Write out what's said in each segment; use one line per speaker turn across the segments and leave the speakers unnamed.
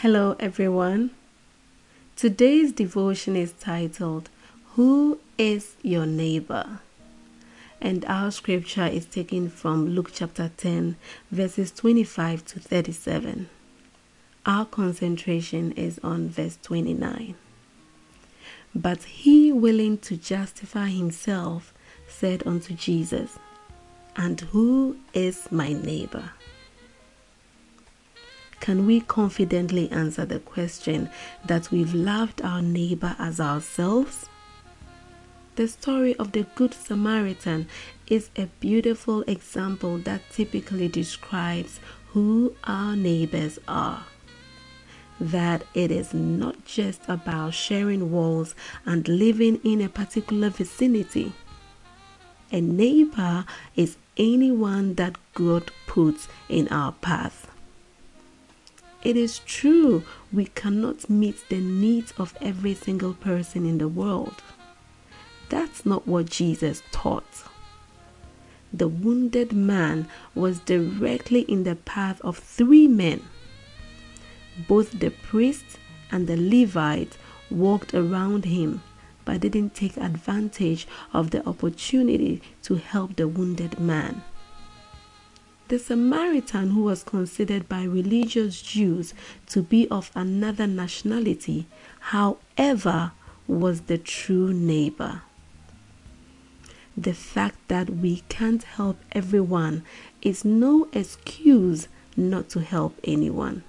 Hello, everyone. Today's devotion is titled, Who is Your Neighbor? And our scripture is taken from Luke chapter 10, verses 25 to 37. Our concentration is on verse 29. But he, willing to justify himself, said unto Jesus, And who is my neighbor? Can we confidently answer the question that we've loved our neighbor as ourselves? The story of the Good Samaritan is a beautiful example that typically describes who our neighbors are. That it is not just about sharing walls and living in a particular vicinity. A neighbor is anyone that God puts in our path. It is true we cannot meet the needs of every single person in the world. That's not what Jesus taught. The wounded man was directly in the path of three men. Both the priest and the Levite walked around him but didn't take advantage of the opportunity to help the wounded man. The Samaritan, who was considered by religious Jews to be of another nationality, however, was the true neighbor. The fact that we can't help everyone is no excuse not to help anyone.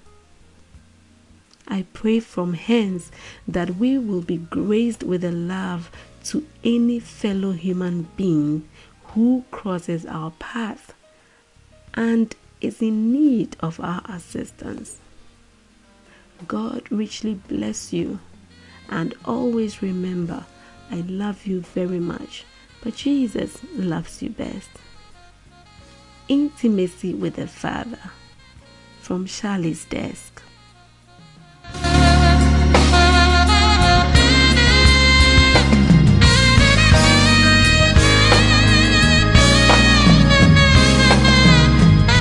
I pray from hence that we will be graced with a love to any fellow human being who crosses our path and is in need of our assistance. God richly bless you and always remember I love you very much, but Jesus loves you best. Intimacy with the Father from Charlie's desk.